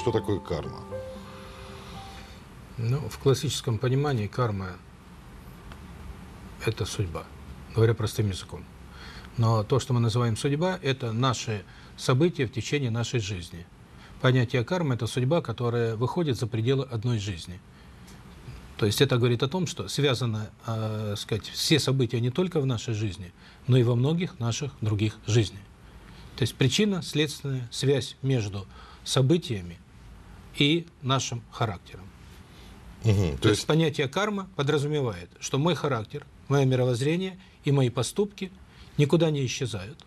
что такое карма? Ну, в классическом понимании карма – это судьба, говоря простым языком. Но то, что мы называем судьба, это наши события в течение нашей жизни. Понятие кармы – это судьба, которая выходит за пределы одной жизни. То есть это говорит о том, что связано, э, сказать, все события не только в нашей жизни, но и во многих наших других жизнях. То есть причина, следственная связь между событиями и нашим характером. Угу, то, то есть... есть понятие карма подразумевает, что мой характер, мое мировоззрение и мои поступки никуда не исчезают.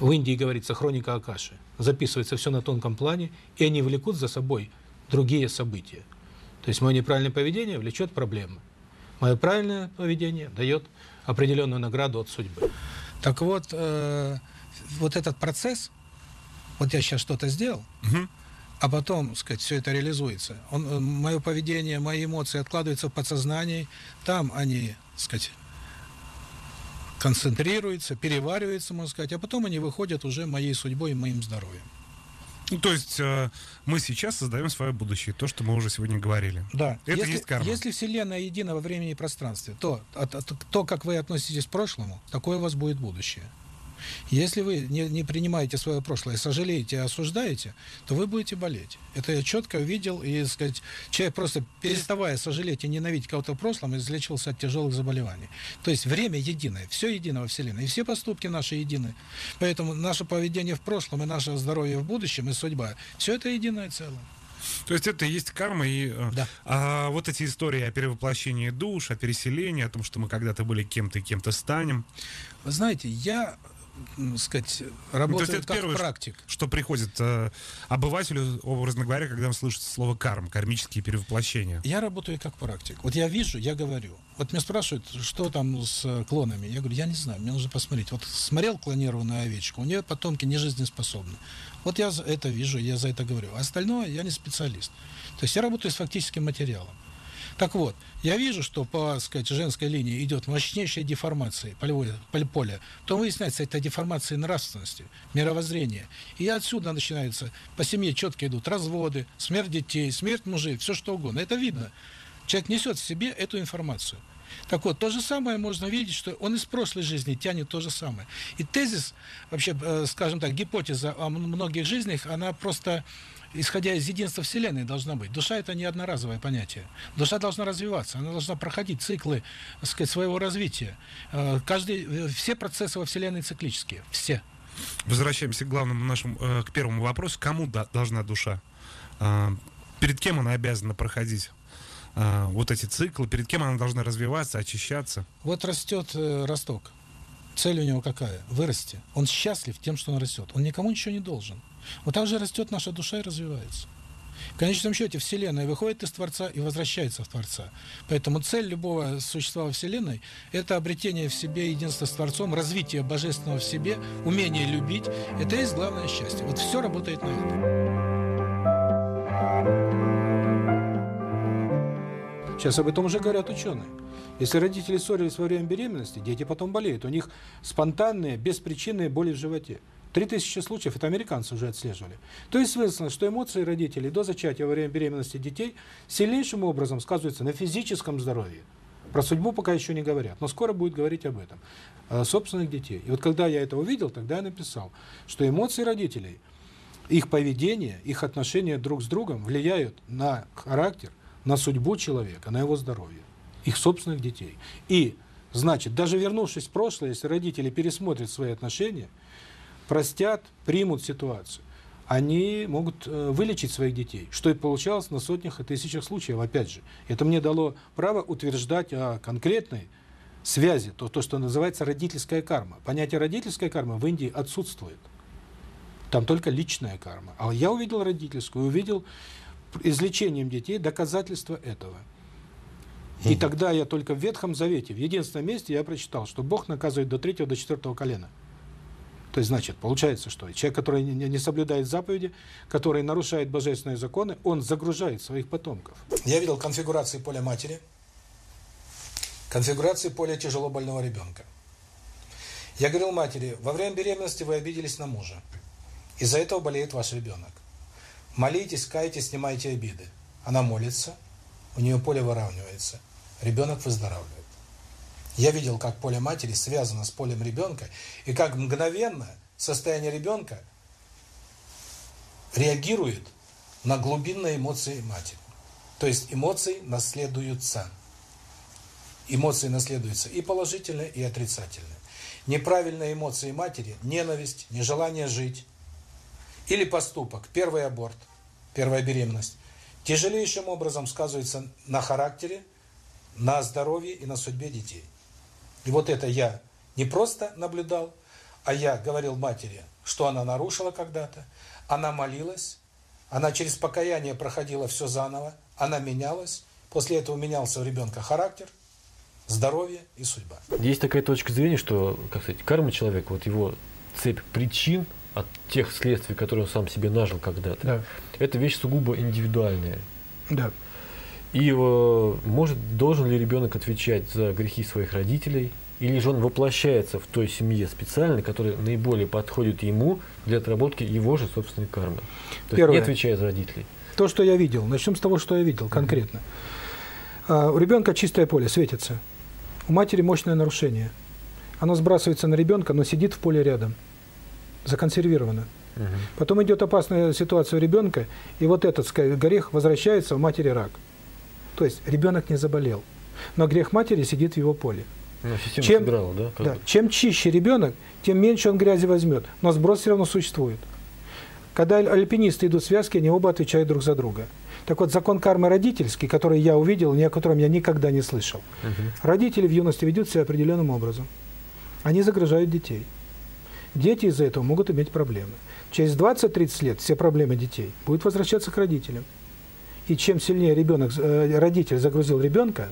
В Индии говорится хроника Акаши. Записывается все на тонком плане, и они влекут за собой другие события. То есть мое неправильное поведение влечет проблемы. Мое правильное поведение дает определенную награду от судьбы. Так вот, э, вот этот процесс, вот я сейчас что-то сделал, угу а потом, сказать, все это реализуется. Он, э, мое поведение, мои эмоции откладываются в подсознании, там они, сказать, концентрируются, перевариваются, можно сказать, а потом они выходят уже моей судьбой и моим здоровьем. Ну, то есть э, мы сейчас создаем свое будущее, то, что мы уже сегодня говорили. Да. Это если, есть карма. Если Вселенная едина во времени и пространстве, то, то, то, как вы относитесь к прошлому, такое у вас будет будущее. Если вы не, не принимаете свое прошлое, сожалеете и осуждаете, то вы будете болеть. Это я четко видел, и, сказать, человек просто переставая сожалеть и ненавидеть кого-то в прошлом, излечивался от тяжелых заболеваний. То есть время единое, все едино во Вселенной, и все поступки наши едины. Поэтому наше поведение в прошлом и наше здоровье в будущем, и судьба, все это единое целое. То есть это и есть карма, и э, да. а, вот эти истории о перевоплощении душ, о переселении, о том, что мы когда-то были кем-то и кем-то станем. Вы знаете, я сказать, работает ну, то есть это первое, практик. Что приходит э, обывателю, образно говоря, когда он слышит слово карм, кармические перевоплощения? Я работаю как практик. Вот я вижу, я говорю. Вот меня спрашивают, что там с клонами. Я говорю, я не знаю, мне нужно посмотреть. Вот смотрел клонированную овечку, у нее потомки не жизнеспособны. Вот я это вижу, я за это говорю. Остальное я не специалист. То есть я работаю с фактическим материалом. Так вот, я вижу, что по, сказать, женской линии идет мощнейшая деформация полевое, поля, то выясняется, это деформация нравственности, мировоззрения. И отсюда начинаются, по семье четко идут разводы, смерть детей, смерть мужей, все что угодно. Это видно. Человек несет в себе эту информацию. Так вот, то же самое можно видеть, что он из прошлой жизни тянет то же самое. И тезис, вообще, э, скажем так, гипотеза о многих жизнях, она просто исходя из единства Вселенной, должна быть. Душа – это не одноразовое понятие. Душа должна развиваться, она должна проходить циклы сказать, своего развития. Э, каждый, э, все процессы во Вселенной циклические, все. Возвращаемся к главному нашему, э, к первому вопросу. Кому должна душа? Перед кем она обязана проходить? вот эти циклы, перед кем она должна развиваться, очищаться? Вот растет росток. Цель у него какая? Вырасти. Он счастлив тем, что он растет. Он никому ничего не должен. Вот так же растет наша душа и развивается. В конечном счете Вселенная выходит из Творца и возвращается в Творца. Поэтому цель любого существа во Вселенной – это обретение в себе единства с Творцом, развитие Божественного в себе, умение любить. Это и есть главное счастье. Вот все работает на этом. Сейчас об этом уже говорят ученые. Если родители ссорились во время беременности, дети потом болеют. У них спонтанные, беспричинные боли в животе. Три тысячи случаев, это американцы уже отслеживали. То есть выяснилось, что эмоции родителей до зачатия во время беременности детей сильнейшим образом сказываются на физическом здоровье. Про судьбу пока еще не говорят, но скоро будет говорить об этом. О собственных детей. И вот когда я это увидел, тогда я написал, что эмоции родителей, их поведение, их отношения друг с другом влияют на характер, на судьбу человека, на его здоровье, их собственных детей. И, значит, даже вернувшись в прошлое, если родители пересмотрят свои отношения – простят, примут ситуацию, они могут э, вылечить своих детей, что и получалось на сотнях и тысячах случаев, опять же. Это мне дало право утверждать о конкретной связи, то, то, что называется родительская карма. Понятие родительская карма в Индии отсутствует. Там только личная карма. А я увидел родительскую, увидел излечением детей доказательства этого. И тогда я только в Ветхом Завете, в единственном месте я прочитал, что Бог наказывает до третьего, до четвертого колена. То есть, значит, получается, что человек, который не соблюдает заповеди, который нарушает божественные законы, он загружает своих потомков. Я видел конфигурации поля матери, конфигурации поля тяжело больного ребенка. Я говорил матери, во время беременности вы обиделись на мужа. Из-за этого болеет ваш ребенок. Молитесь, кайтесь, снимайте обиды. Она молится, у нее поле выравнивается. Ребенок выздоравливает. Я видел, как поле матери связано с полем ребенка, и как мгновенно состояние ребенка реагирует на глубинные эмоции матери. То есть эмоции наследуются. Эмоции наследуются и положительные, и отрицательные. Неправильные эмоции матери, ненависть, нежелание жить, или поступок, первый аборт, первая беременность, тяжелейшим образом сказывается на характере, на здоровье и на судьбе детей. И вот это я не просто наблюдал, а я говорил матери, что она нарушила когда-то, она молилась, она через покаяние проходила все заново, она менялась, после этого менялся у ребенка характер, здоровье и судьба. Есть такая точка зрения, что, как сказать, карма человека, вот его цепь причин от тех следствий, которые он сам себе нажил когда-то, Да. это вещь сугубо индивидуальная. Да. И э, может, должен ли ребенок отвечать за грехи своих родителей, или же он воплощается в той семье специально, которая наиболее подходит ему для отработки его же собственной кармы. То есть Первое. не отвечая за родителей. То, что я видел. Начнем с того, что я видел конкретно. А, у ребенка чистое поле, светится. У матери мощное нарушение. Оно сбрасывается на ребенка, но сидит в поле рядом. Законсервировано. Мгм. Потом идет опасная ситуация у ребенка, и вот этот грех возвращается, у матери рак. То есть ребенок не заболел, но грех матери сидит в его поле. Ну, Чем- сыграла, да? Да. Чем чище ребенок, тем меньше он грязи возьмет, но сброс все равно существует. Когда аль- альпинисты идут в связке, они оба отвечают друг за друга. Так вот, закон кармы родительский, который я увидел, ни о котором я никогда не слышал. Мгм. Родители в юности ведут себя определенным образом. Они загружают детей. Дети из-за этого могут иметь проблемы. Через 20-30 лет все проблемы детей будут возвращаться к родителям. И чем сильнее ребенок, э, родитель загрузил ребенка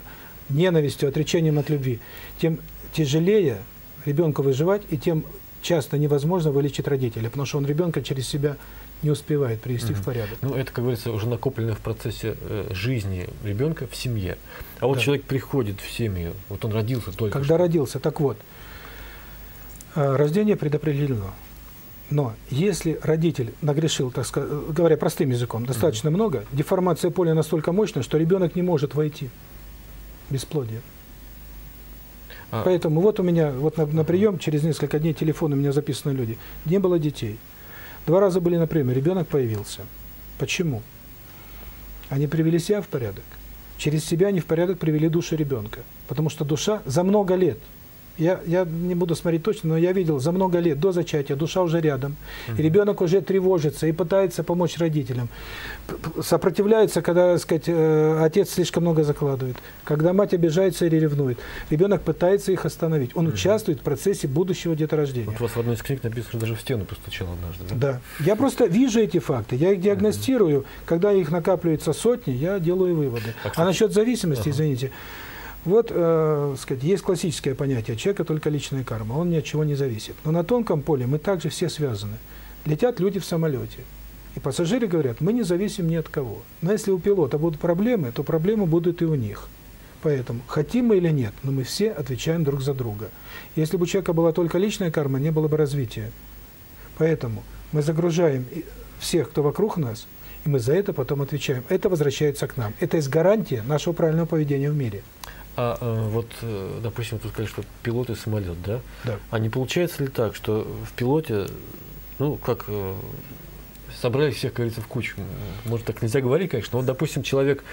ненавистью, отречением от любви, тем тяжелее ребенку выживать, и тем часто невозможно вылечить родителя, потому что он ребенка через себя не успевает привести в Мгм. порядок. Ну, это, как говорится, уже накоплено в процессе э, жизни ребенка в семье. А вот Да. человек приходит в семью, вот он родился только Когда что. родился, так вот, рождение предопределено. Но если родитель нагрешил, так сказать, э, говоря простым языком, достаточно много, деформация поля настолько мощная, что ребенок не может войти. Бесплодие. А, Поэтому вот у меня, вот на, на прием, через несколько дней телефон у меня записаны люди. Не было детей. Два раза были на приеме, ребенок появился. Почему? Они привели себя в порядок. Через себя они в порядок привели душу ребенка. Потому что душа за много лет, я, я не буду смотреть точно, но я видел, за много лет до зачатия душа уже рядом. И ребенок уже тревожится и пытается помочь родителям. Сопротивляется, когда, так сказать, э, отец слишком много закладывает. Когда мать обижается или ревнует. Ребенок пытается их остановить. Он участвует в процессе будущего деторождения. Вот у вас в одной из книг написано, что даже в стену постучал однажды. Да? Да. Я просто вижу эти факты, я их диагностирую. Когда их накапливается сотни, я делаю выводы. А, А насчет зависимости, Ага. извините, вот, э, сказать, есть классическое понятие человека только личная карма, он ни от чего не зависит. Но на тонком поле мы также все связаны. Летят люди в самолете. И пассажиры говорят, мы не зависим ни от кого. Но если у пилота будут проблемы, то проблемы будут и у них. Поэтому, хотим мы или нет, но мы все отвечаем друг за друга. Если бы у человека была только личная карма, не было бы развития. Поэтому мы загружаем всех, кто вокруг нас, и мы за это потом отвечаем. Это возвращается к нам. Это есть гарантия нашего правильного поведения в мире. А э, вот, э, допустим, тут сказали, что пилот и самолет, да? Да. А не получается ли так, что в пилоте, ну, как э, собрали всех, как говорится, в кучу. Может, так нельзя говорить, конечно, но вот, допустим, человек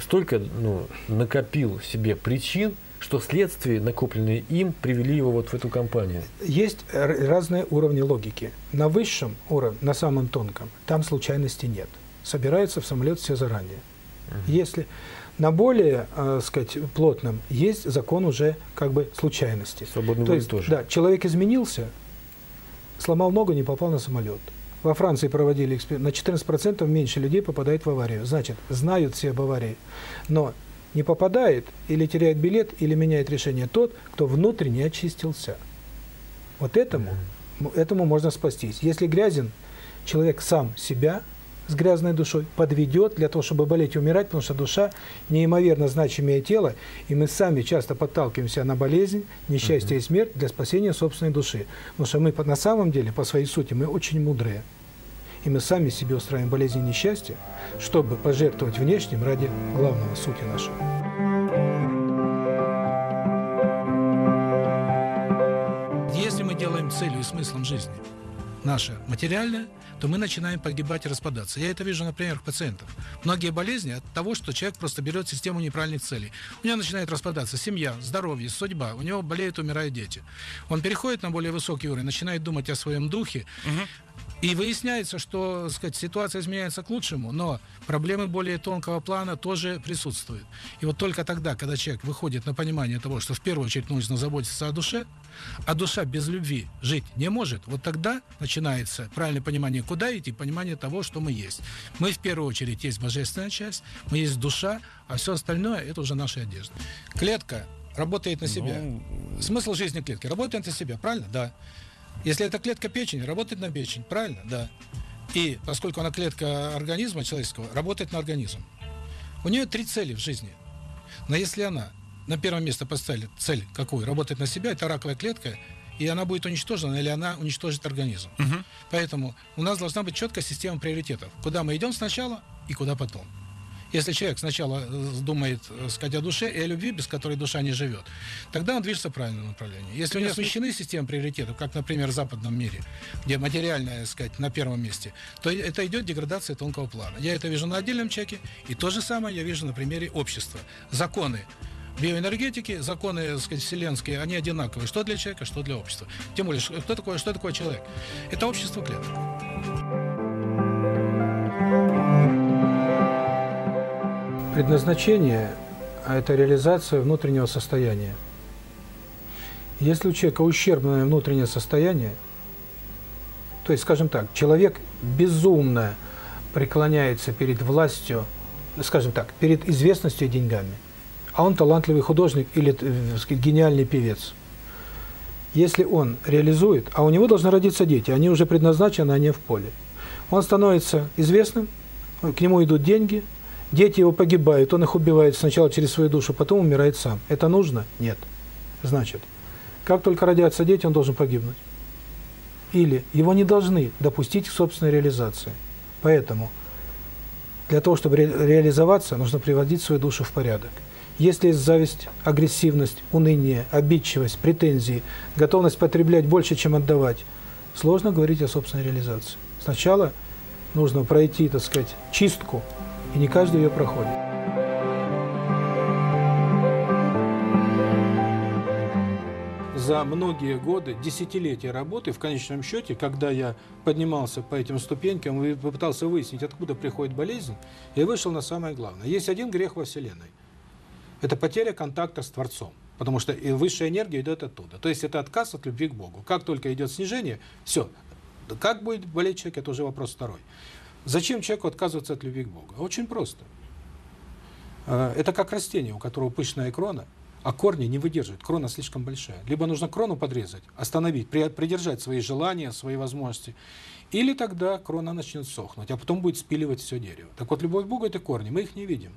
столько ну, накопил себе причин, что следствия, накопленные им, привели его вот в эту компанию. Есть разные уровни логики. На высшем уровне, на самом тонком, там случайности нет. Собираются в самолет все заранее. Если на более, э, сказать, плотном есть закон уже как бы случайности. Свободной То есть, тоже. да, человек изменился, сломал ногу, не попал на самолет. Во Франции проводили эксперимент, на 14% меньше людей попадает в аварию. Значит, знают все об аварии, но не попадает или теряет билет, или меняет решение тот, кто внутренне очистился. Вот этому, м- этому можно спастись. Если грязен человек сам себя с грязной душой подведет для того, чтобы болеть и умирать, потому что душа неимоверно значимее тело, и мы сами часто подталкиваемся на болезнь, несчастье и смерть для спасения собственной души. Потому что мы на самом деле, по своей сути, мы очень мудрые. И мы сами себе устраиваем болезни и несчастья, чтобы пожертвовать внешним ради главного сути нашего. Если мы делаем целью и смыслом жизни наше материальное, то мы начинаем погибать и распадаться. Я это вижу на примерах пациентов. Многие болезни от того, что человек просто берет систему неправильных целей. У него начинает распадаться семья, здоровье, судьба. У него болеют, умирают дети. Он переходит на более высокий уровень, начинает думать о своем духе, угу. И выясняется, что сказать, ситуация изменяется к лучшему, но проблемы более тонкого плана тоже присутствуют. И вот только тогда, когда человек выходит на понимание того, что в первую очередь нужно заботиться о душе, а душа без любви жить не может, вот тогда начинается правильное понимание, куда идти, понимание того, что мы есть. Мы в первую очередь есть божественная часть, мы есть душа, а все остальное – это уже наша одежда. Клетка работает на себя. Ну... Смысл жизни клетки – работает на себя, правильно? Да. Если это клетка печени, работает на печень, правильно? Да. И поскольку она клетка организма человеческого, работает на организм. У нее три цели в жизни. Но если она на первое место поставили цель какую? Работать на себя, это раковая клетка, и она будет уничтожена, или она уничтожит организм. Угу. Поэтому у нас должна быть четкая система приоритетов. Куда мы идем сначала и куда потом. Если человек сначала э, думает, э, сказать, о душе и о любви, без которой душа не живет, тогда он движется в правильном направлении. Если у него смещены системы приоритетов, как, например, в западном мире, где материальное, сказать, на первом месте, то это идет деградация тонкого плана. Я это вижу на отдельном человеке, и то же самое я вижу на примере общества. Законы биоэнергетики, законы так сказать, вселенские, они одинаковые, что для человека, что для общества. Тем более, кто такое, что такое человек? Это общество клеток. Предназначение – это реализация внутреннего состояния. Если у человека ущербное внутреннее состояние, то есть, скажем так, человек безумно преклоняется перед властью, скажем так, перед известностью и деньгами, а он талантливый художник или э, сказать, гениальный певец. Если он реализует, а у него должны родиться дети, они уже предназначены, они в поле. Он становится известным, к нему идут деньги – Дети его погибают, он их убивает сначала через свою душу, потом умирает сам. Это нужно? Нет. Значит, как только родятся дети, он должен погибнуть. Или его не должны допустить к собственной реализации. Поэтому для того, чтобы ре реализоваться, нужно приводить свою душу в порядок. Если есть зависть, агрессивность, уныние, обидчивость, претензии, готовность потреблять больше, чем отдавать, сложно говорить о собственной реализации. Сначала нужно пройти, так сказать, чистку и не каждый ее проходит. За многие годы, десятилетия работы, в конечном счете, когда я поднимался по этим ступенькам и попытался выяснить, откуда приходит болезнь, я вышел на самое главное. Есть один грех во Вселенной. Это потеря контакта с Творцом. Потому что и высшая энергия идет оттуда. То есть это отказ от любви к Богу. Как только идет снижение, все. Как будет болеть человек, это уже вопрос второй. Зачем человеку отказываться от любви к Богу? Очень просто. Э, это как растение, у которого пышная крона, а корни не выдерживают, крона слишком большая. Либо нужно крону подрезать, остановить, придержать свои желания, свои возможности, или тогда крона начнет сохнуть, а потом будет спиливать все дерево. Так вот, любовь к Богу – это корни, мы их не видим.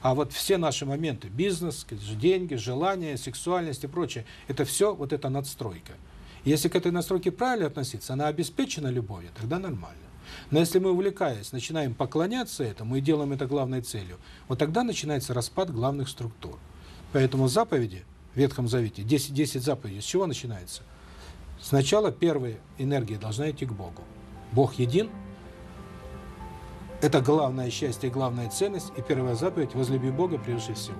А вот все наши моменты, бизнес, деньги, желания, сексуальность и прочее, это все вот эта надстройка. Если к этой настройке правильно относиться, она обеспечена любовью, тогда нормально. Но если мы, увлекаясь, начинаем поклоняться этому и делаем это главной целью, вот тогда начинается распад главных структур. Поэтому заповеди в Ветхом Завете, 10, 10 заповедей, с чего начинается? Сначала первая энергия должна идти к Богу. Бог един, это главное счастье, главная ценность, и первая заповедь – возлюби Бога прежде всего.